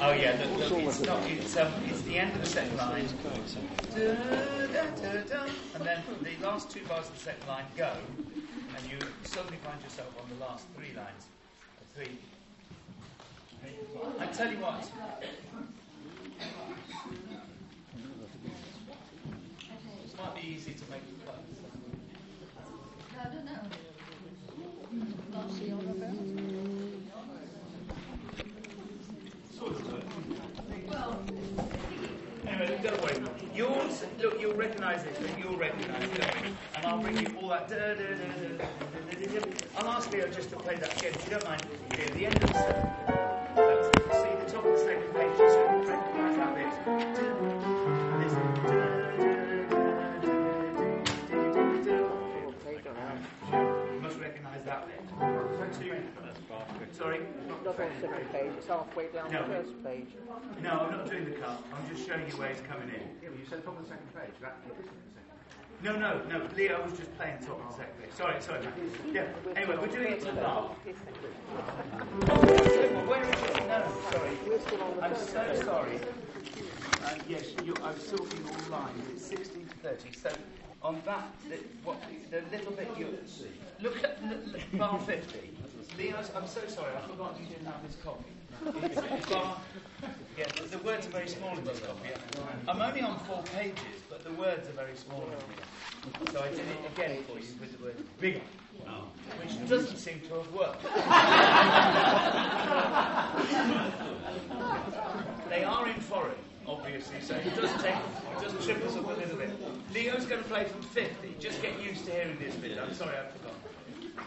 Oh yeah, look, it's not. It's um, it's the end of the second line. And then the last two bars of the second line go, and you suddenly find yourself on the last three lines. Three. I tell you what. It might be easy to make it close. I don't know. Anyway. Yours, look, you'll recognise it, but you'll recognise it, and I'll bring you all that. Da, da, da. I'll ask Leo just to play that again, if you don't mind. Leo, the end of the second. That's, see the top of the second page, just recognise that bit. This. You must recognise that bit. Two. Sorry? Not on the second page, it's halfway down No. the first page. No, I'm not doing the cut. I'm just showing you where it's coming in. Yeah, but you said top of the second page. That it isn't the second. No, no, no. Leo was just playing top of the second page. Sorry, sorry, Matt. Yeah. Anyway, we're doing it to laugh. Where is it? No, sorry. We're still on the I'm so sorry. Uh, yes, you, I was sorting all lines. It's 16 to 30. So on that, the, what, the little bit you see. look at l- l- bar 50. Leo's, I'm so sorry. I forgot you didn't have this copy. Yeah, the, words are very small in this copy. I'm only on four pages, but the words are very small. So I did it again for you with the word bigger, which doesn't seem to have worked. They are in foreign, obviously, so it does take, it does trip us up a little bit. Leo's going to play from 50. Just get used to hearing this bit. I'm sorry, I forgot.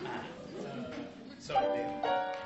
Ah, sorry, Leo. Just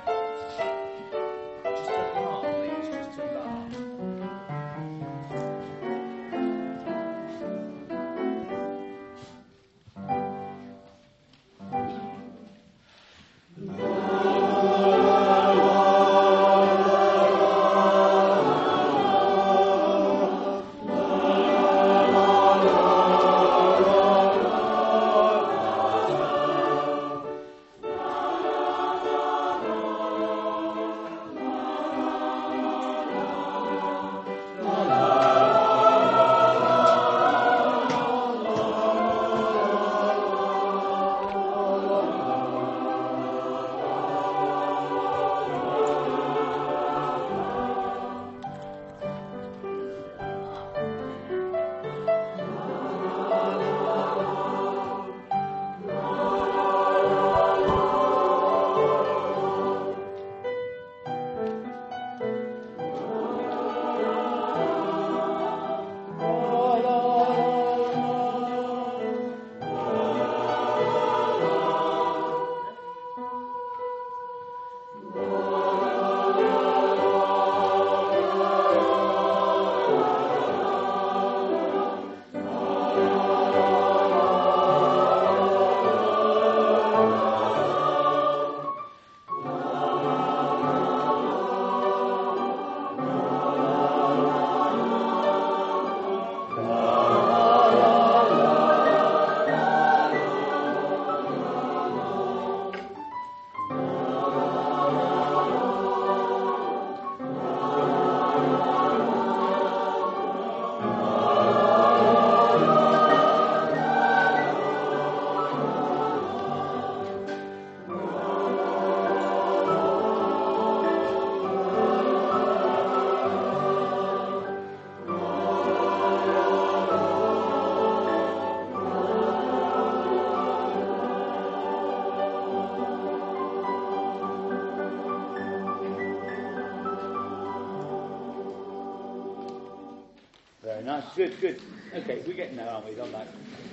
Good, good. Okay, we're getting there, aren't we, on that?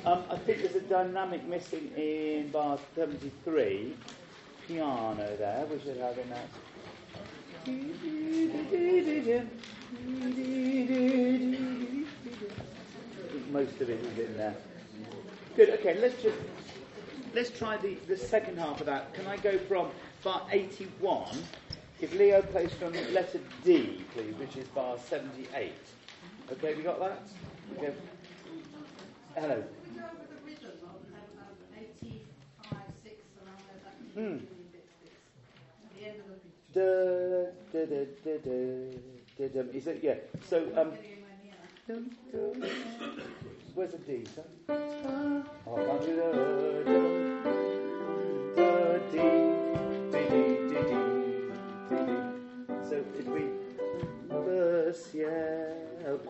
Um, I think there's a dynamic missing in bar 73. Piano there, we should have in that. Most of it is in there. Good, okay, let's just let's try the, the second half of that. Can I go from bar 81? If Leo plays from letter D, please, which is bar 78. Okay, we got that? Okay. Hello. you know, with the rhythm on 85, 6, around there, that Hmm. the the Da, da, da, da, da, da. Is it? Yeah. So, um, where's the D? the dee, dee, dee, dee, dee, dee, dee. So it we le ciel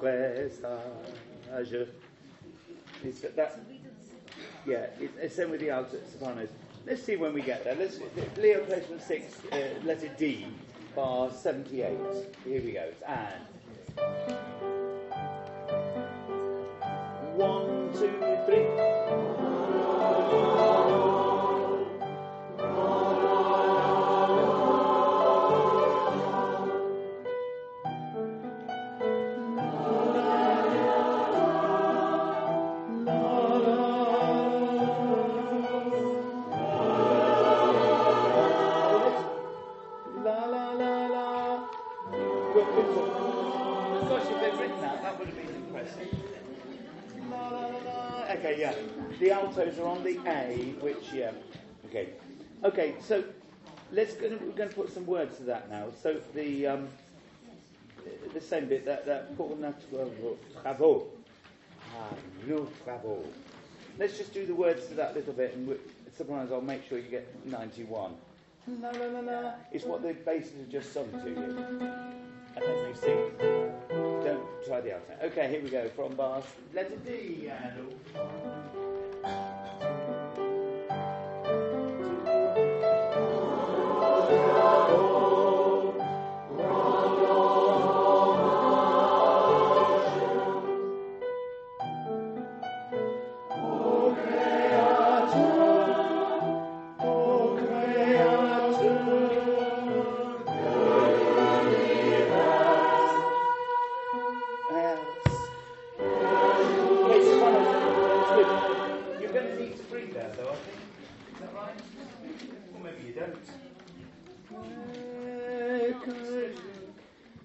présage. Is that, that yeah, it, it's same with the alto sopranos. Let's see when we get there. Let's Leo placement six, uh, letter D, bar seventy-eight. Here we go. And one, two, three. The altos are on the A, which yeah. Okay. Okay, so let's go, we're going to put some words to that now. So the um, the same bit that that pour notre travaux. Ah, nos travaux. Let's just do the words to that little bit, and we, sometimes I'll make sure you get 91. La la la la. It's what the basses have just sung to you. And then you sing. Don't try the alto. Okay, here we go. From bars. Letter D. And O You're breathe there, though, I think. Is that right? Or maybe you don't.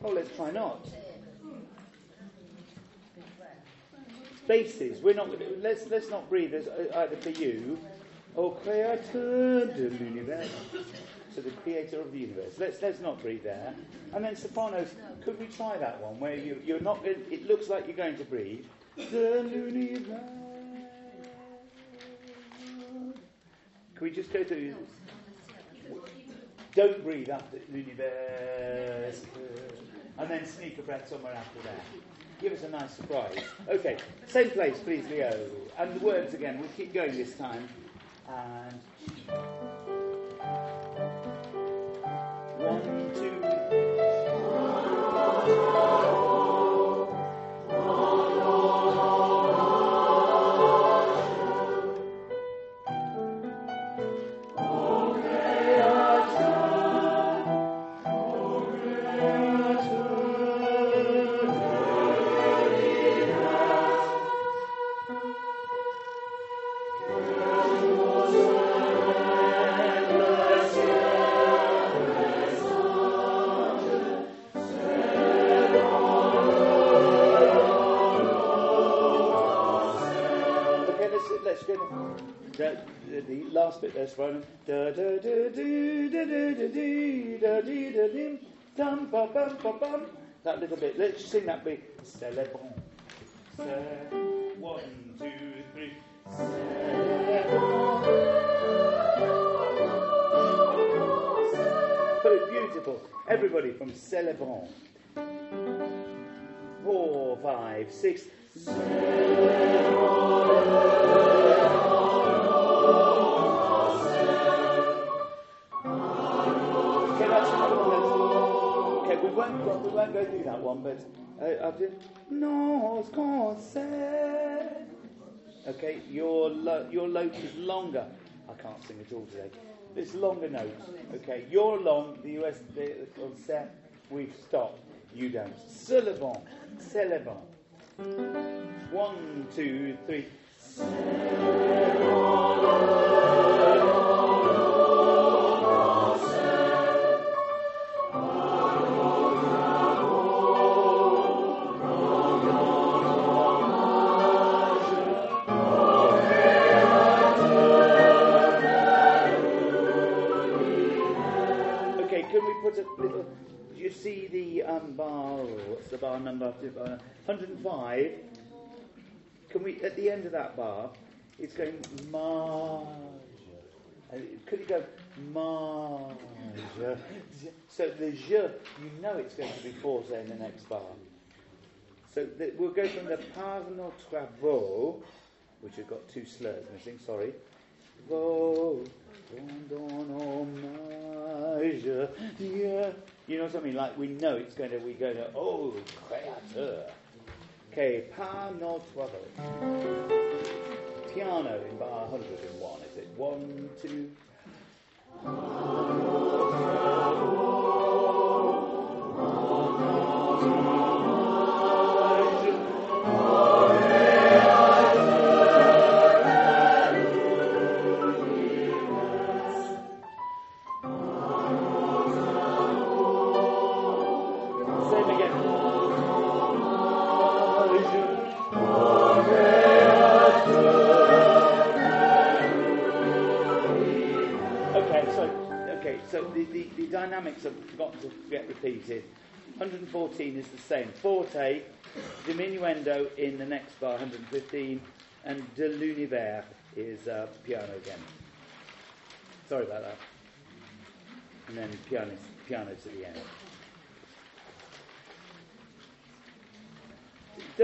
Oh, let's try not. Spaces. We're not. Let's let's not breathe uh, either for you, or créateur de l'univers. So the creator of the universe. Let's let's not breathe there. And then sopranos. Could we try that one where you you're not? It looks like you're going to breathe. De l'univers. Can we just go to? Don't breathe after l'univers, and then sneak a breath somewhere after that. Give us a nice surprise. Okay, same place, please, Leo. And the words again. We'll keep going this time. And one, two. There's one. Da da da da da da da da dum ba bum ba bum. That little bit. Let's sing that bit. Celebrons. Ce- One, two, three. So beautiful. Everybody from Celebrons. Four, five, six. Okay, won't, go- we won't go through that one, but uh, I'll do. Nos conseils. Okay, your lo- your note is longer. I can't sing at all today. It's longer notes. Okay, you're long. The US the concert. We've stopped. You don't. Syllabon. Syllabon. One, two, three. Okay, put a little? Do you see the um, bar? What's the bar number? after 105. Can we at the end of that bar? It's going marge. Could it go marge? So the je, you know it's going to be forte in the next bar. So the, we'll go from the par nos travaux, which has got two slurs missing. Sorry. Vos Yeah. You know what I mean? Like we know it's going to. We go to oh. Okay, par nos travaux. Piano in bar 101. Is it one, two?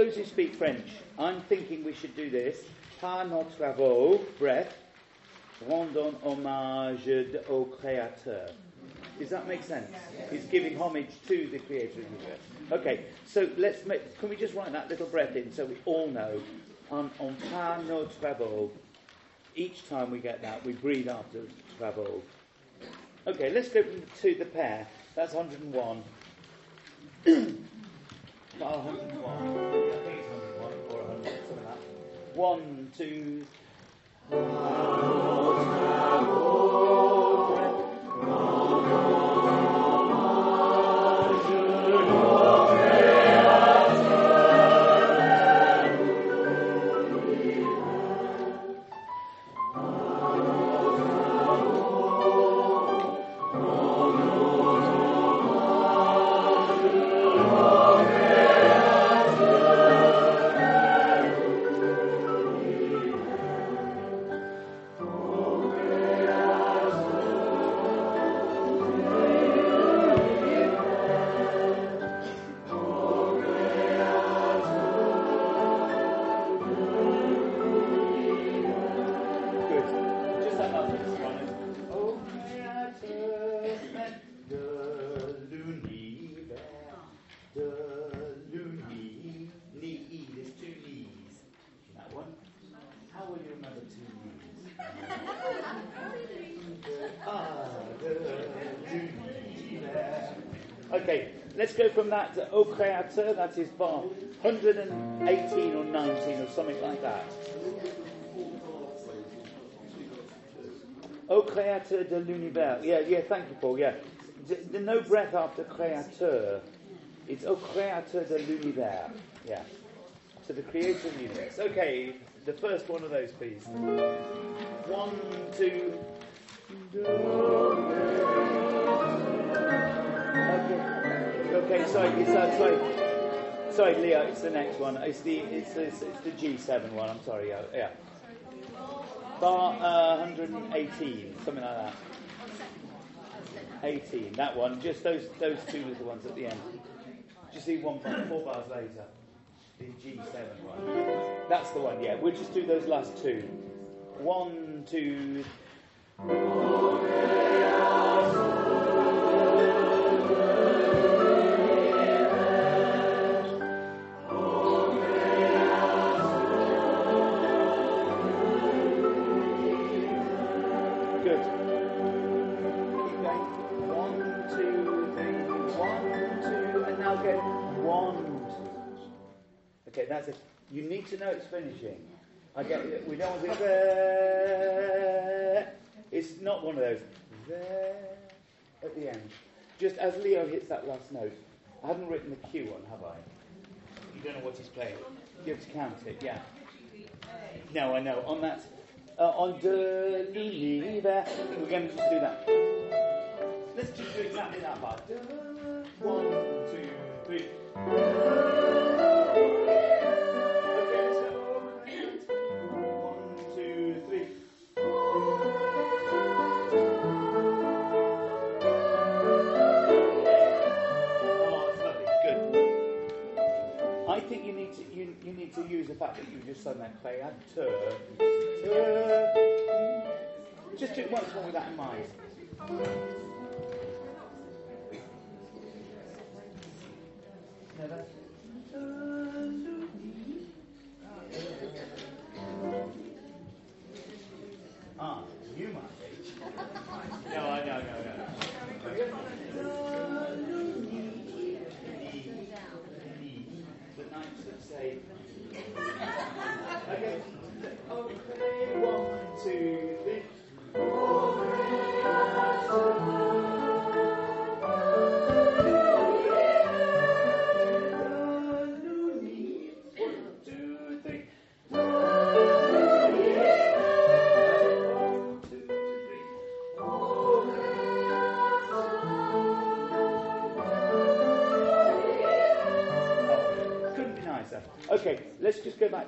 Those who speak French, I'm thinking we should do this. Par nos travaux, breath, rendons hommage au Créateur. Does that make sense? He's giving homage to the Creator of the universe. Okay, so let's make. Can we just write that little breath in so we all know? On, on par nos travaux. Each time we get that, we breathe after travaux. Okay, let's go to the pair. That's 101. Not 101. One, two. Au that is bar 118 or 19 or something like that. Créateur de l'univers. Yeah, yeah, thank you, Paul. Yeah. D- d- no breath after créateur. It's créateur de l'univers. Yeah. So the creator of the universe. Okay, the first one of those, please. One, two. Sorry, uh, sorry. Sorry, Leo, it's the next one. It's the, it's, it's, it's the G7 one, I'm sorry, yeah. yeah. Bar uh, 118, something like that. 18, that one. Just those those two little ones at the end. Just see one bar, four bars later. The G7 one. That's the one, yeah. We'll just do those last two. One, two. Finishing. I get. We don't want to be there. It's not one of those. There at the end. Just as Leo hits that last note. I haven't written the cue on, have I? You don't know what he's playing. You have to count it, yeah. No, I know. On that, uh, on de l'univers, we're going to just do that. Let's let's just do exactly that part. One, two, three. You, need to use the fact that you just sung that createur. Just do it once more with that in mind. No,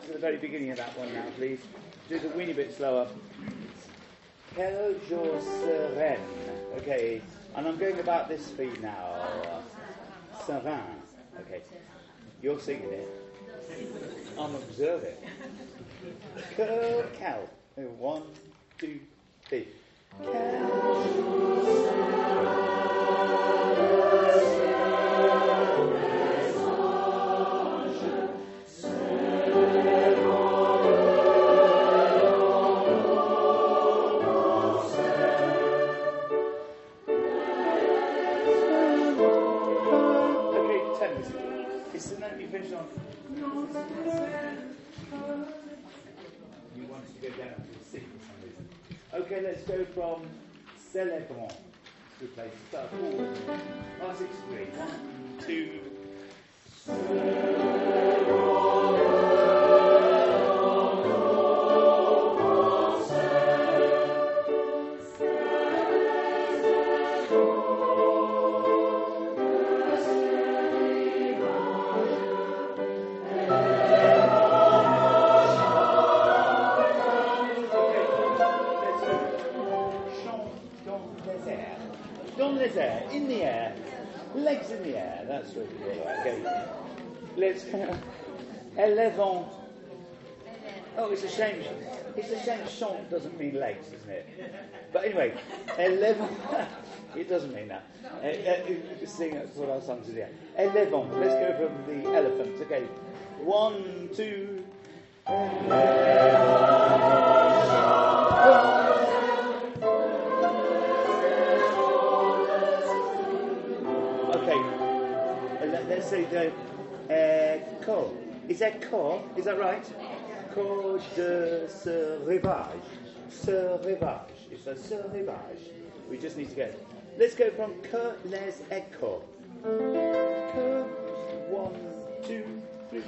to the very beginning of that one now, please. Do the weeny bit slower. Jour sereine. Okay, and I'm going about this speed now. Serein. Okay, you're singing it. I'm observing. Que cal. One, two, in the air. Legs in the air. That's what we do. Okay. Let's. Élevons. Oh, it's a shame. It's a shame chant doesn't mean legs, isn't it? But anyway, élevons. it doesn't mean that. Uh, uh, sing that's what our songs air. Élevons. Let's go from the elephant. Okay. One, two. Say uh, co. Is that co? Is that right? Co de ce rivage. Ce rivage. It's a ce rivage. We just need to get. Let's go from que les échos. Que. One, two, three.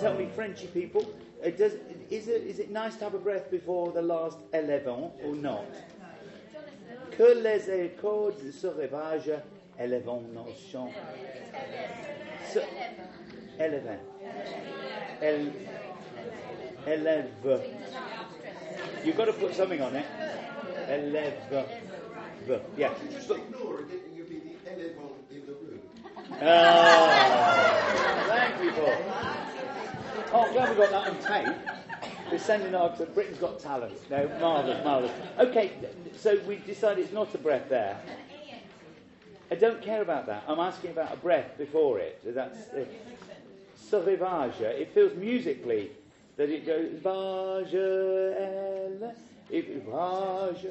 Tell me, Frenchy people, uh, does, is, it, is it nice to have a breath before the last eleven or not? Que les échos de ce rivage élevons nos chants. Ce- Eleven. El, élève. You've got to put something on it. Élève. Yeah. But, Ignore it, and you'll be the elephant in the room. Ah, thank you, Paul. Glad we got that on tape. We're sending our to Britain's Got Talent. No, marvellous, marvellous. Okay, so we decided it's not a breath there. I don't care about that. I'm asking about a breath before it. That's uh, ce. It feels musically that it goes vage it vage.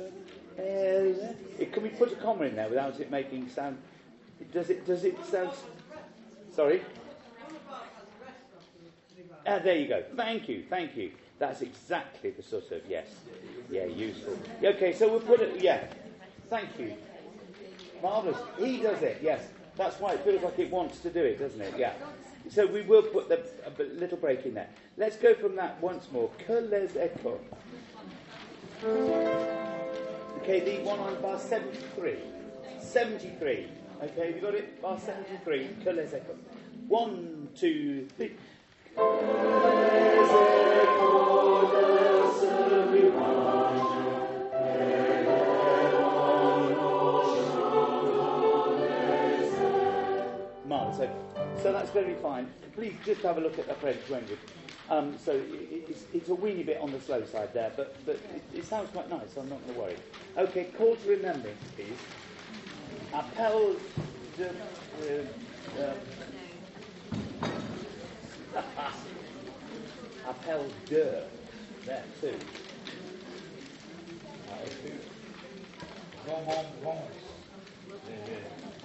It, can we put a comma in there without it making sound? Does it? Does it sound? Sorry. Ah, there you go. Thank you, thank you. That's exactly the sort of yes, yeah, useful. Okay, so we'll put it. Yeah, thank you. Marvelous. He does it. Yes. That's why it feels like it wants to do it, doesn't it? Yeah. So we will put the, a little break in there. Let's go from that once more. Que les échos. Okay, the one on bar 73. 73. Okay, have you got it? Bar 73. Que les. One, two, three. So, so that's very fine. Please just have a look at the French language. Um, so it, it's, it's a weeny bit on the slow side there, but, but it, it sounds quite nice, so I'm not going to worry. Okay, call to remembrance, please. Appel de... Uh, uh, appel de. There, too.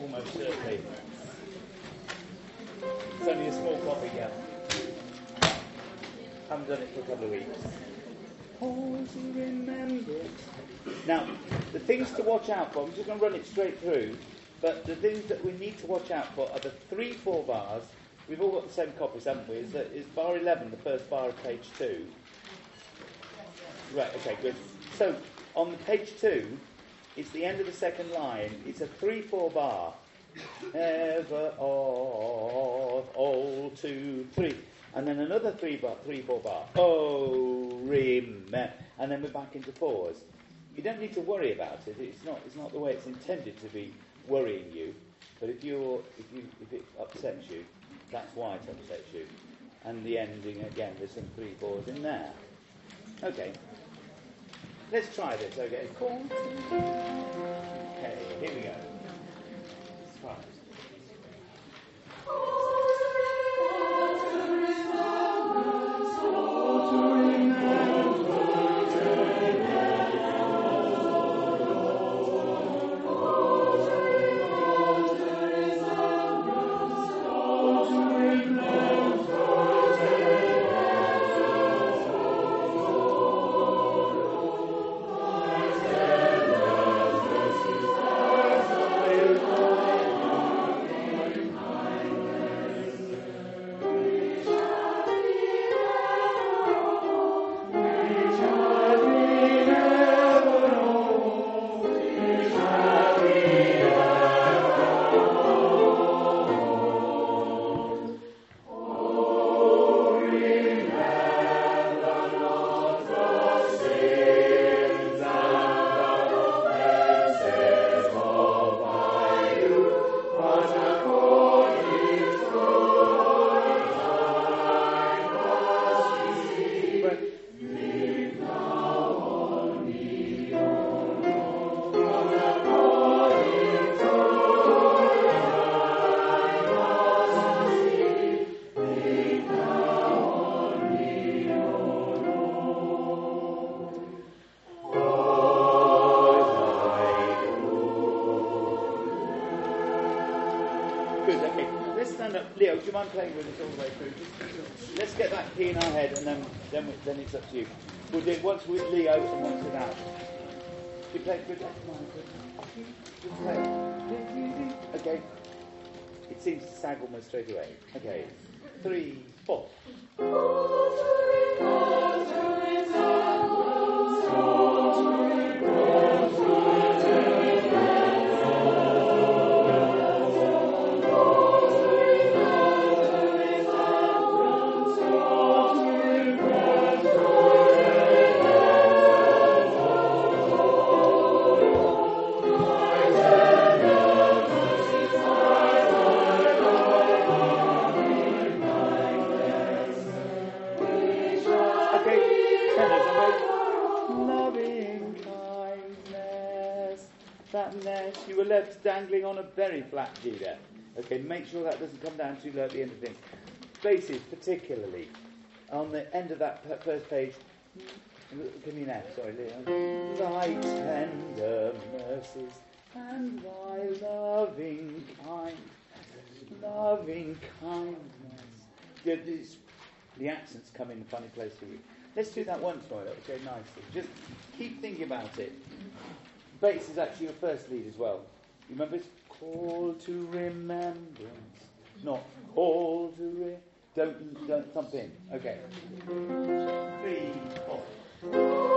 Almost certainly. It's only a small copy, yeah. Haven't done it for a couple of weeks. Pause remember. Now, the things to watch out for, I'm just going to run it straight through, but the things that we need to watch out for are the three, four bars. We've all got the same copies, haven't we? Is, that, is bar 11 the first bar of page 2? Right, okay, good. So, on the page 2, it's the end of the second line. It's a 3 4 bar. Ever all two three, and then another three bar, three four bar. Oh, remember, and then we're back into fours. You don't need to worry about it. It's not. It's not the way it's intended to be worrying you. But if you're, if you, if it upsets you, that's why it upsets you. And the ending again. There's some three fours in there. Okay. Let's try this. Okay. Corn. Okay. Here we go. Right. Mind playing with us all the way through? Let's get that key in our head and then, then, we- then it's up to you. We'll do it once with Leo and once without. You play good? Okay. It seems to sag almost straight away. Okay. Three, four. Flat G there. Okay, make sure that doesn't come down too low at the end of things. Basses, particularly, on the end of that first page. Give me an F, sorry, Leo. Thy tender mercies and thy loving kindness, loving kindness. Yeah, this- the accents come in a funny place for you. Let's do that once more, that'll go nicely. Just keep thinking about it. Bass is actually your first lead as well. You remember Call to remembrance, not call to re. Don't don't in. Okay. Three, four.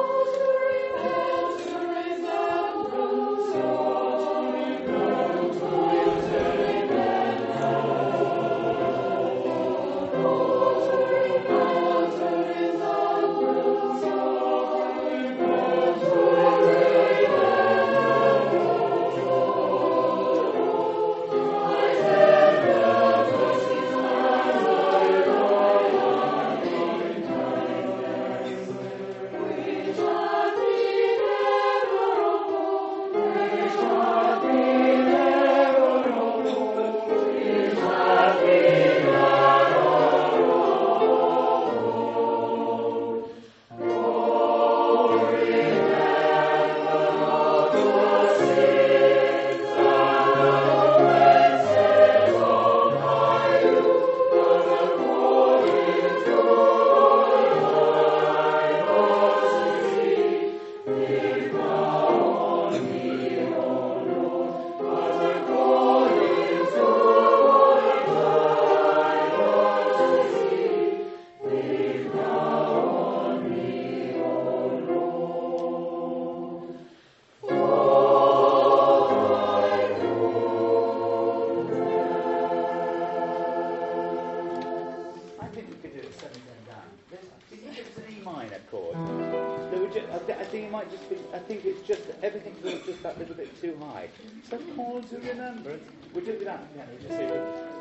It might just be. I think it's just everything feels just that little bit too high. So call to remembrance. We'll do it without piano. Just it-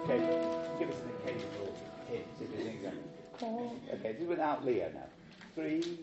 okay. Give us an occasional hint if you think that. Call. Okay, do it without Leo now. Three.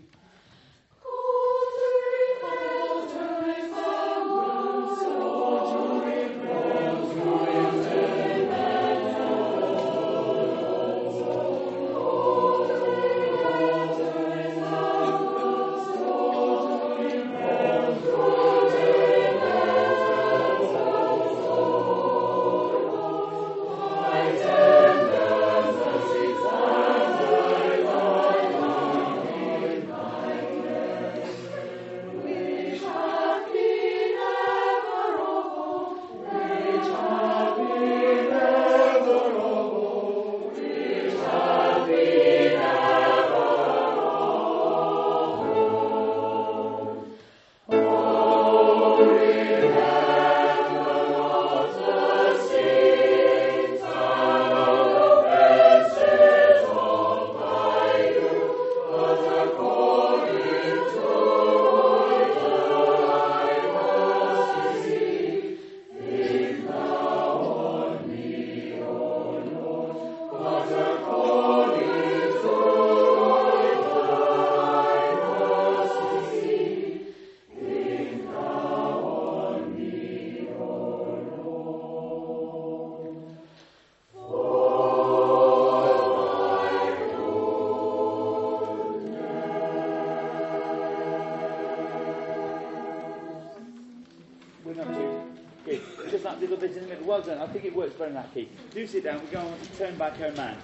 We're not too good. Just that little bit in the middle. Well done. I think it works very key. Do sit down. We're going to turn back home man.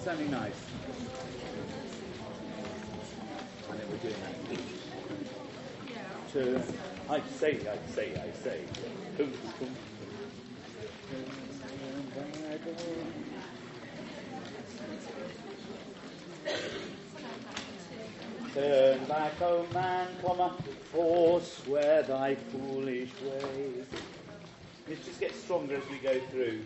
Sounding nice. I think we're doing that. Turn. I say, I say, I say. Boom, boom. Turn back, O man, comma, forswear thy foolish ways. It just gets stronger as we go through.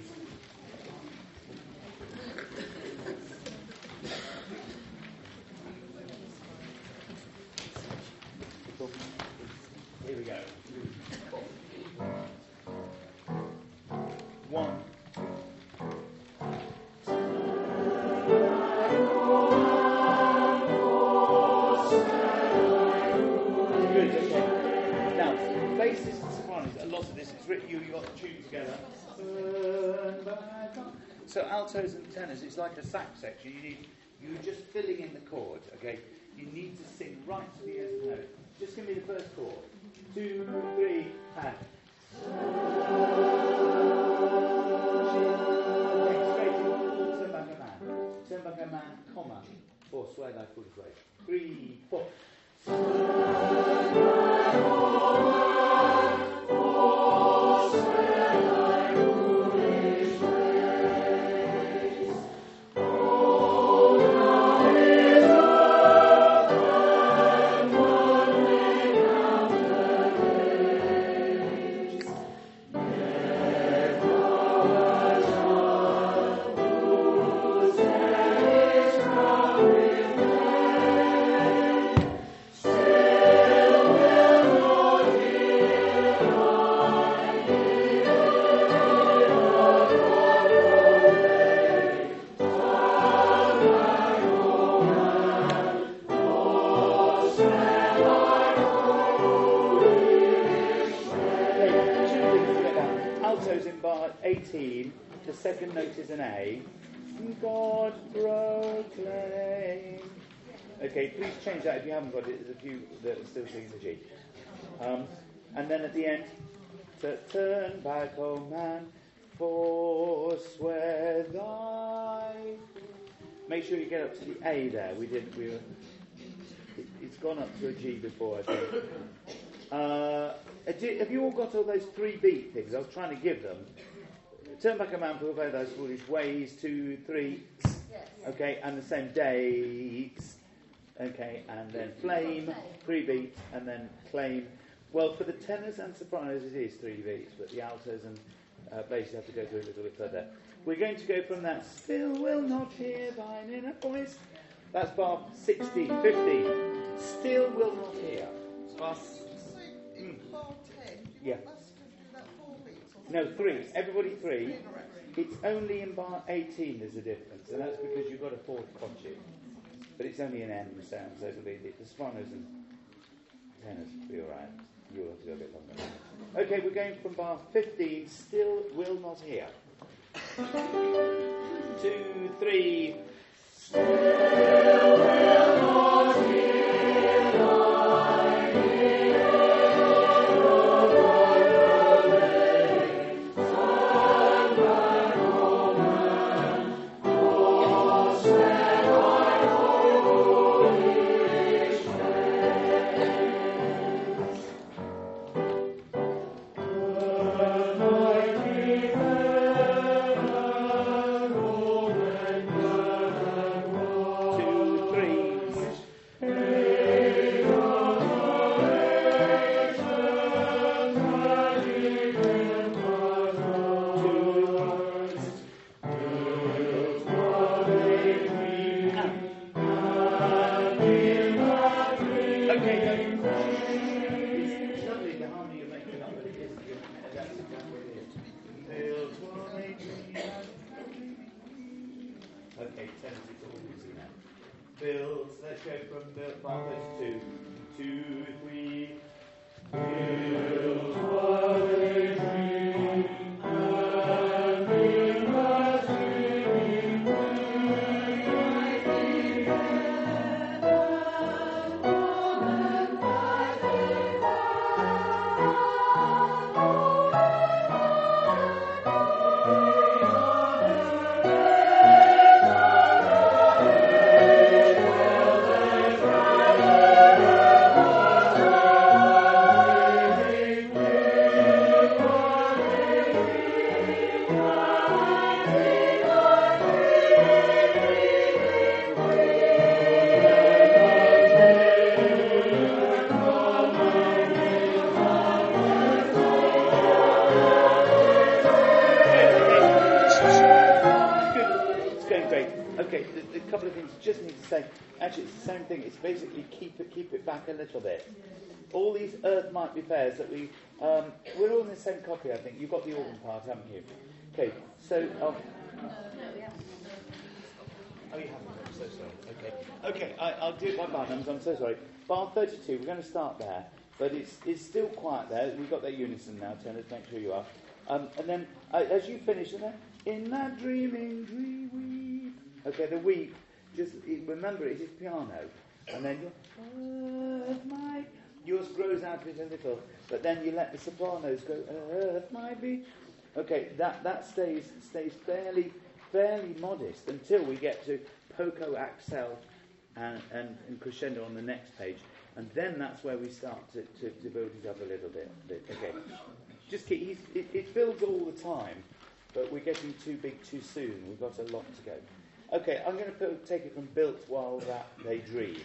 Altos and tenors, it's like a sax section. You need, you're just filling in the chords, okay? You need to sing right to the end of note. Just give me the first chord. Two, three, and. Next, straight in. Turn back a man. Comma. Or swear thy foolish ways. Three, four. Get up to the A there. We did. We were. It, it's gone up to a G before, I think. Uh, have you all got all those three beat things? I was trying to give them. Turn back a man, forswear thy foolish ways. Two, three. Okay, and the same dates. Okay, and then flame, three beats, and then claim. Well, for the tenors and sopranos, it is three beats, but the altos and uh, basses have to go through a little bit further. We're going to go from that still will not hear thine inner voice. That's bar 16, 15. Still will not hear. Bar. Mm. Yeah. No, three. Everybody three. It's only in bar 18 there's a difference, and that's because you've got a fourth conchit. But it's only an M sound, so it'll be the, the sopranos and tenors will be alright. You'll have to go a bit longer. Okay, we're going from bar 15, still will not hear. Two, three. Still copy, I think. You've got the organ part, haven't you? Okay, so. Um, oh, you haven't. I'm so sorry. Okay, okay. I, will do it by bar numbers. I'm so sorry. Bar 32. We're going to start there, but it's it's still quiet there. We've got that unison now. Tenors, make sure you are. Um, and then uh, as you finish, and then in that dreaming dream weep. Okay, the weep. Just remember, it is piano, and then you earth my yours grows out of it a little, but then you let the sopranos go uh, earth my be. Okay, that that stays stays fairly fairly modest until we get to poco accel and, and, and crescendo on the next page, and then that's where we start to, to, to build it up a little bit. Okay, just keep, it, it builds all the time, but we're getting too big too soon. We've got a lot to go. Okay, I'm going to take it from built while that they dream.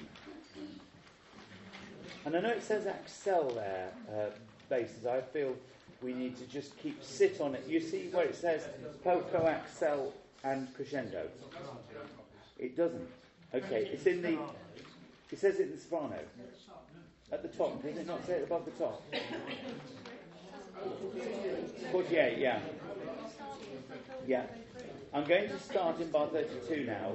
And I know it says accel there, uh, bases. I feel we need to just keep sit on it. You see where it says poco accel and crescendo? It doesn't. Okay, it's in the. It says it in the soprano. At the top. Does it not say it above the top? 48, yeah. Yeah. I'm going to start in bar 32 now,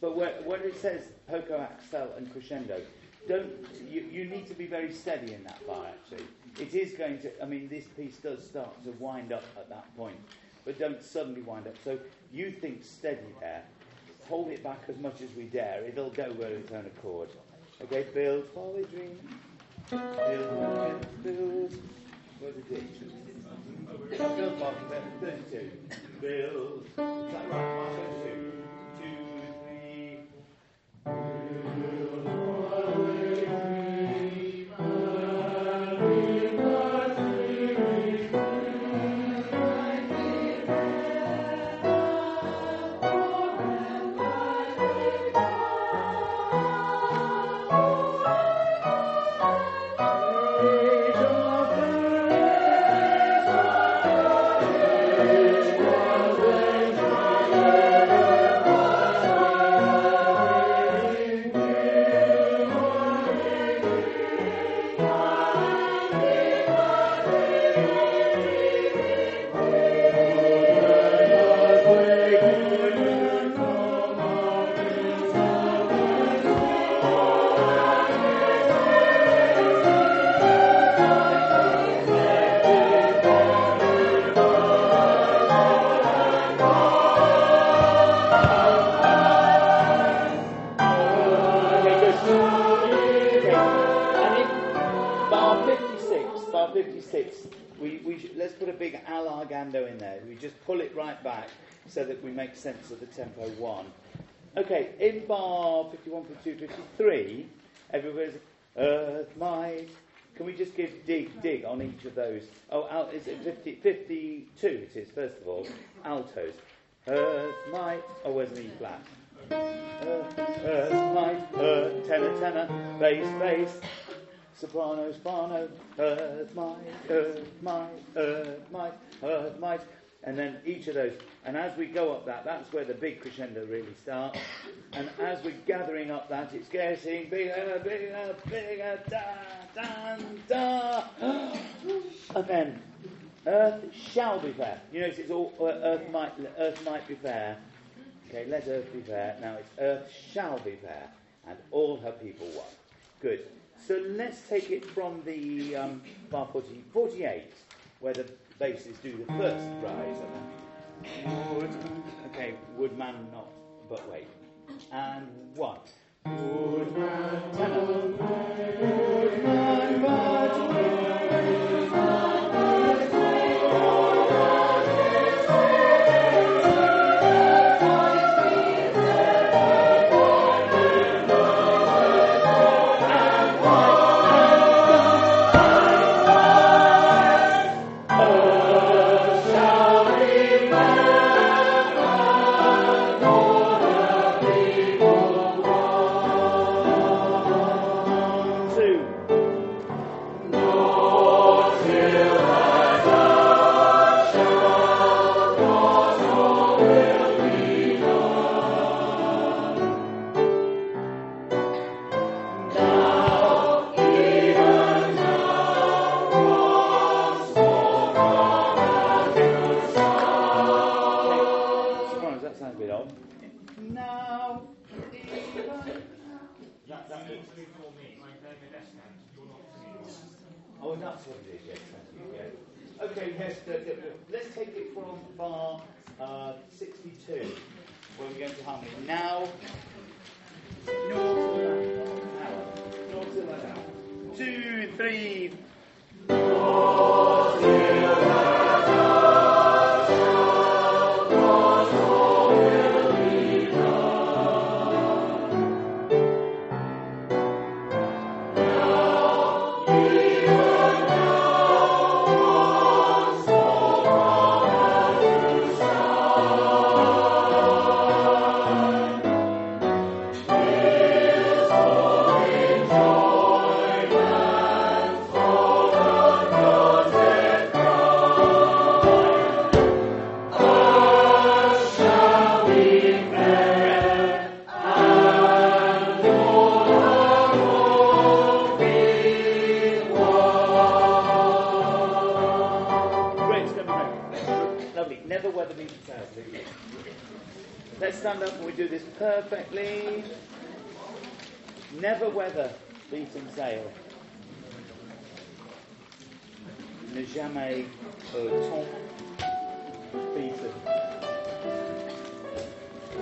but where, when it says poco accel and crescendo, don't you, you need to be very steady in that bar actually. It is going to, I mean, this piece does start to wind up at that point, but don't suddenly wind up. So you think steady there, hold it back as much as we dare. It'll go where its own accord. Okay, build while we dream. Build, build, build. Where's the D? Build we 32. Build. Is that right? Mark 32. We make sense of the tempo one. Okay, in bar 51, 52, 53, everybody's Earth my. Can we just give dig, dig on each of those? Oh, al, is it 50, 52 it is, first of all. Altos. Earth my. Oh, where's the E flat? Earth, earth, might, earth, tenor, tenor, bass, bass, soprano, soprano, earth, my. earth, my. earth, my. earth, might, and then each of those. And as we go up that, that's where the big crescendo really starts. And as we're gathering up that, it's getting bigger, bigger, bigger, da, da, da. And then, earth shall be fair. You notice it's all uh, earth might, earth might be fair. Okay, let earth be fair. Now it's earth shall be fair, and all her people one. Good. So let's take it from the um, bar 40, 48, where the basses do the first rise. Wood, okay, woodman not, but wait. And one. Woodman, tenor. Woodman, but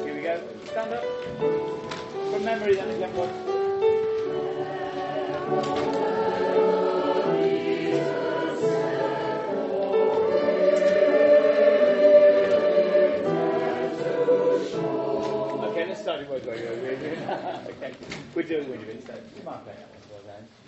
Here we go. Stand up. From memory then again, what? Okay, it. We're doing Winnie instead. Come on, play that one then.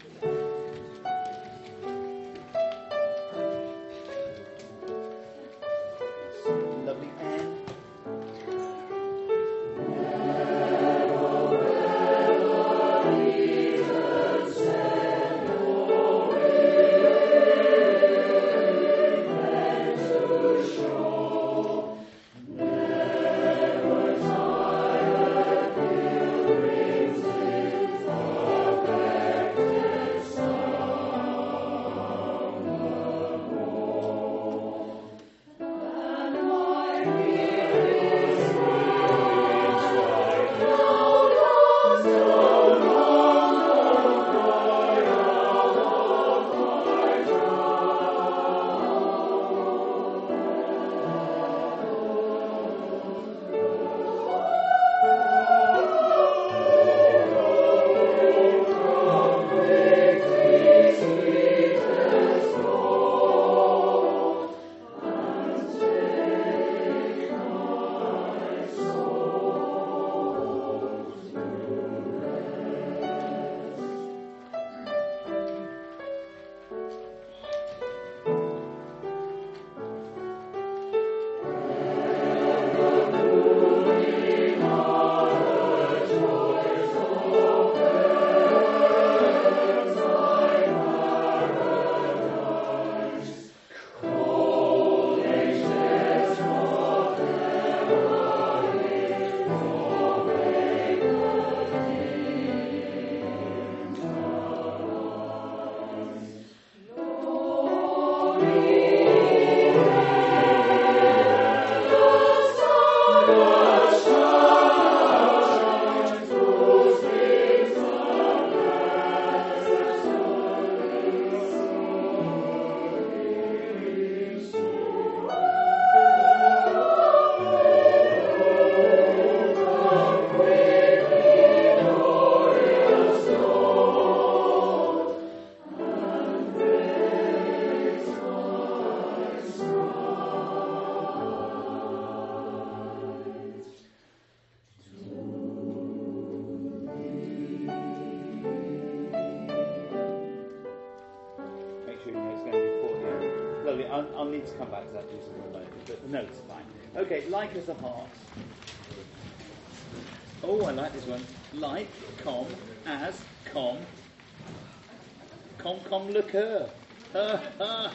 Com, com, liqueur. Ha, ha.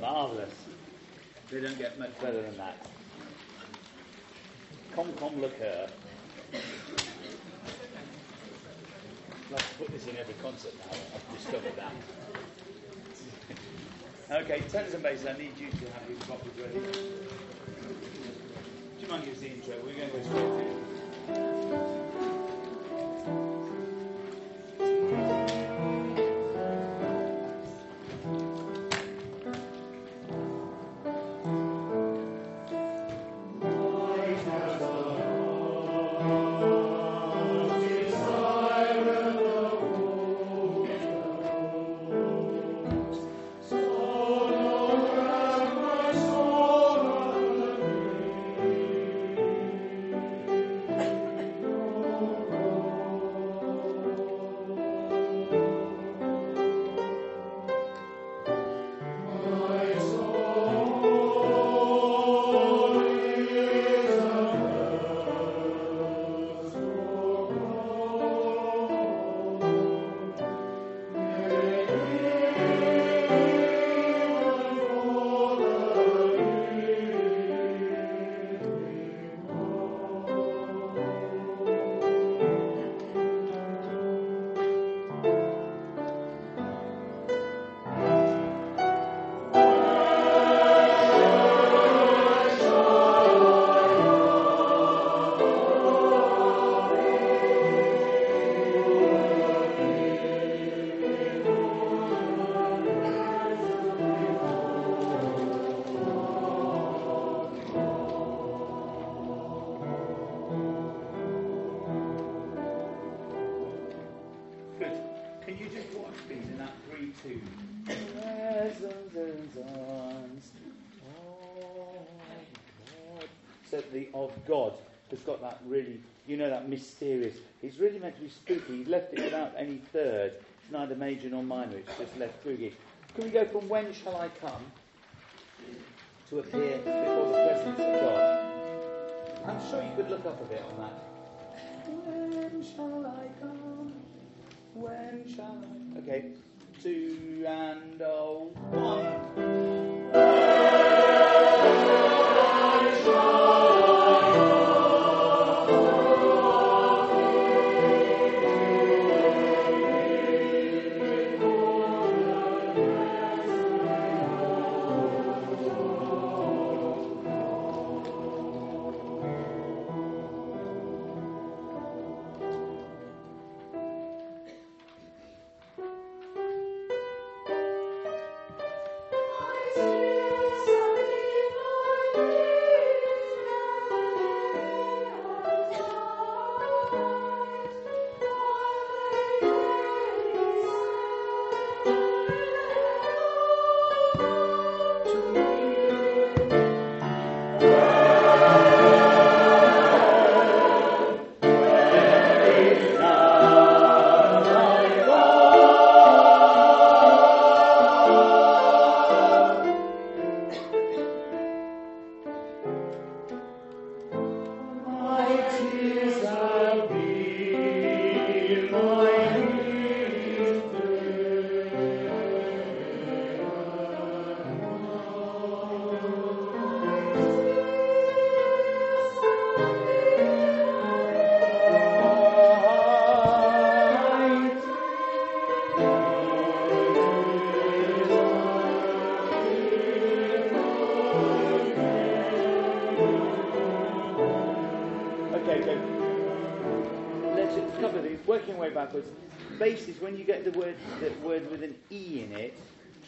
Marvellous. They don't get much better than that. Com, com, liqueur. I'd like to put this in every concert now. I've discovered that. Okay, tenors and bass, I need you to have your copies ready. Do you mind giving us the intro? We're going to go straight to God has got that really, you know, that mysterious. It's really meant to be spooky. He left it without any third. It's neither major nor minor. It's just left spooky. Can we go from when shall I come to appear before the presence of God? I'm sure you could look up a bit on that. When shall I come? When shall I? Okay, two and oh, one. Working way backwards. Basis, when you get the word the word with an E in it,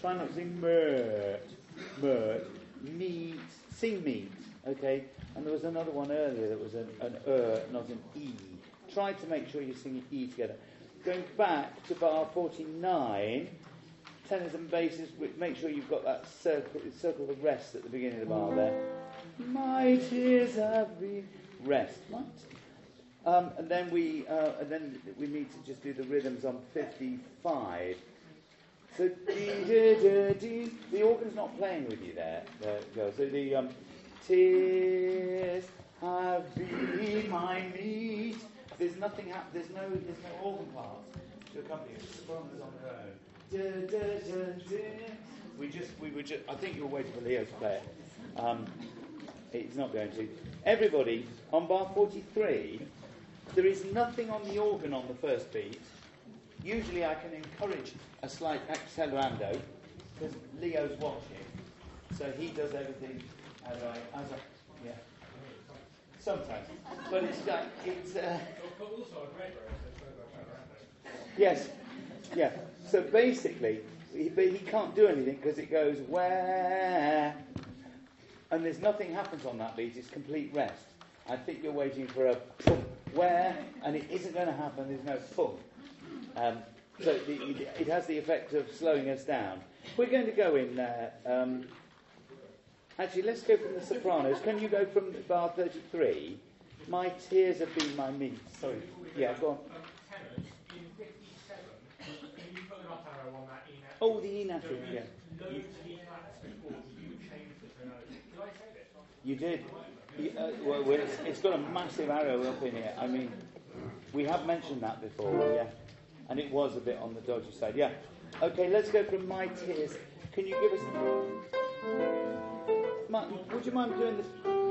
try not to sing mert, mert, meat, sing meat, okay? And there was another one earlier that was an, an er, not an E. Try to make sure you sing an E together. Going back to bar 49, tenors and basses, make sure you've got that circle, circle the rest at the beginning of the bar there. My tears have been rest. What? Um, and then we uh, and then we need to just do the rhythms on 55. So dee, dee, dee, the organ's not playing with you there, there girl. So the um, tears have been my meat. There's nothing. There's no. There's no organ part to accompany it. The sopranos on their own. We just. We were just. I think you were waiting for Leo to play it. Um, it's not going to. Everybody on bar 43. There is nothing on the organ on the first beat. Usually I can encourage a slight accelerando because Leo's watching, so he does everything as I, as I, yeah. Sometimes, but it's like it's. Uh, yes, yeah. So basically, he, but he can't do anything because it goes where, and there's nothing happens on that beat. It's complete rest. I think you're waiting for a where, and it isn't going to happen. There's no pum. Um, so the, it, has the effect of slowing us down. We're going to go in there. Um, actually, let's go from the sopranos. Can you go from bar 33? My tears have been my meat. Sorry. Yeah, go on. 57, can you put an up arrow on that net? Oh, the E nat, yeah. was loads of flats before, you changed the tonality. Did I say this? You did. Uh, well, it's, it's got a massive arrow up in here. I mean, we have mentioned that before, yeah. And it was a bit on the dodgy side, yeah. Okay, let's go from my tears. Can you give us? Martin, would you mind doing this?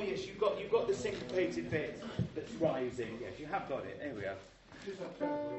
Oh yes, you've got you've got the syncopated bit that's rising. Yes, you have got it. There we are.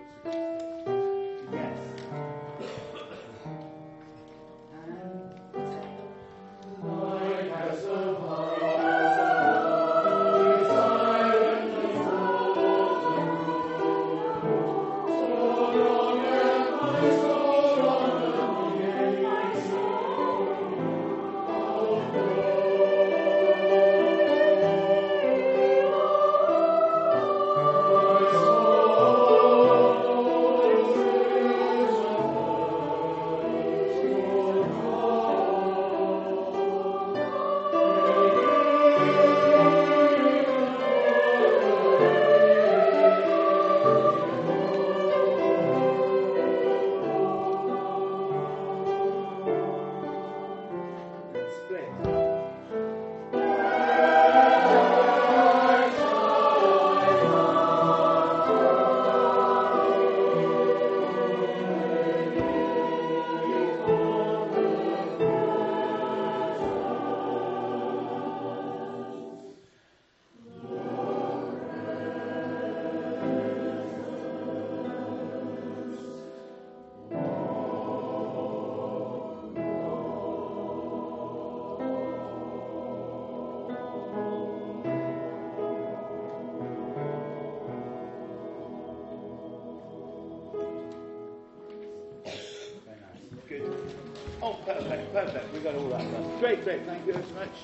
Thank you very much.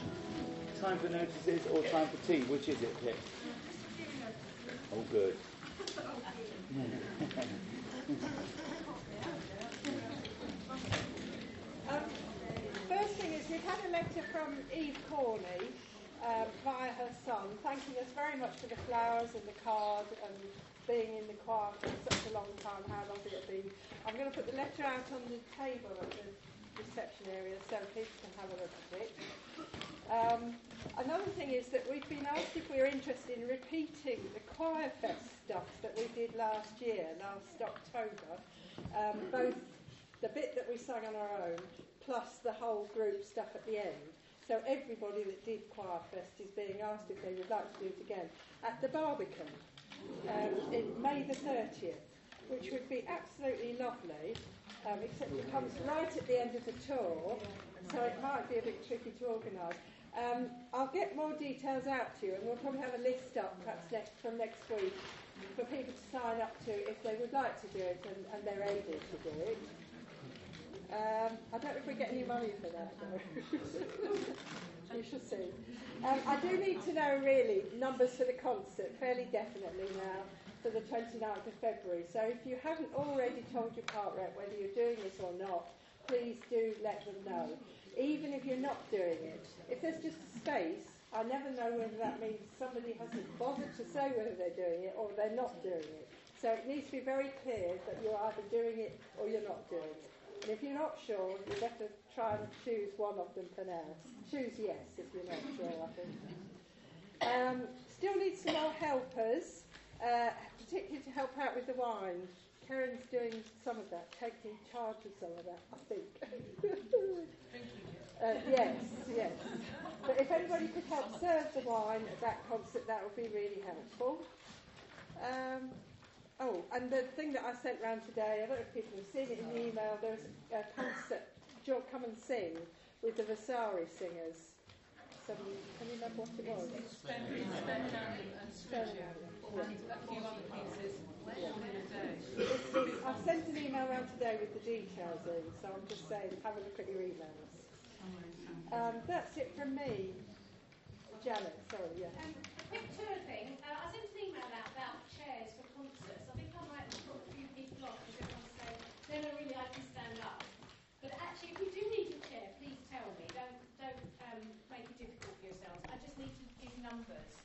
Time for notices or time for tea? Which is it, Pip? Oh, good. Um, first thing is we've had a letter from Eve Corney um, via her son, thanking us very much for the flowers and the card and being in the choir for such a long time, how long has it been. I'm going to put the letter out on the table at the reception area so people can have a look at it. Um, another thing is that we've been asked if we're interested in repeating the Choir Fest stuff that we did last year, last October, um, both the bit that we sang on our own plus the whole group stuff at the end. So everybody that did Choir Fest is being asked if they would like to do it again at the Barbican um, in May the 30th, which would be absolutely lovely, um, except it comes right at the end of the tour, so it might be a bit tricky to organise. Um, I'll get more details out to you, and we'll probably have a list up perhaps next, from next week for people to sign up to if they would like to do it and, and they're able to do it. Um, I don't know if we get any money for that, though. we shall see. Um, I do need to know, really, numbers for the concert, fairly definitely now, for the 29th of February. So if you haven't already told your part rep whether you're doing this or not, please do let them know. Even if you're not doing it. If there's just a space, I never know whether that means somebody hasn't bothered to say whether they're doing it or they're not doing it. So it needs to be very clear that you're either doing it or you're not doing it. And if you're not sure, you better try and choose one of them for now. Choose yes if you're not sure, I think. Um, still need some more helpers, uh, particularly to help out with the wine. Karen's doing some of that, taking charge of some of that, I think. uh, yes, yes. But if anybody could help serve the wine at that concert, that would be really helpful. Um, oh, and the thing that I sent round today, I don't know if people have seen it in the email, there's a concert, Come and Sing, with the Vasari singers study Camilla Portugal. and Spaniard. a few other pieces. I've sent an email around today with the details in, so I'm just saying, have a look at your emails. Um, that's it from me. Janet, sorry, yeah. Um, a quick tour thing. Uh, I sent an email out about chairs for concerts. I think I might put a few people off because everyone's saying, no, no, really, I can stay numbers.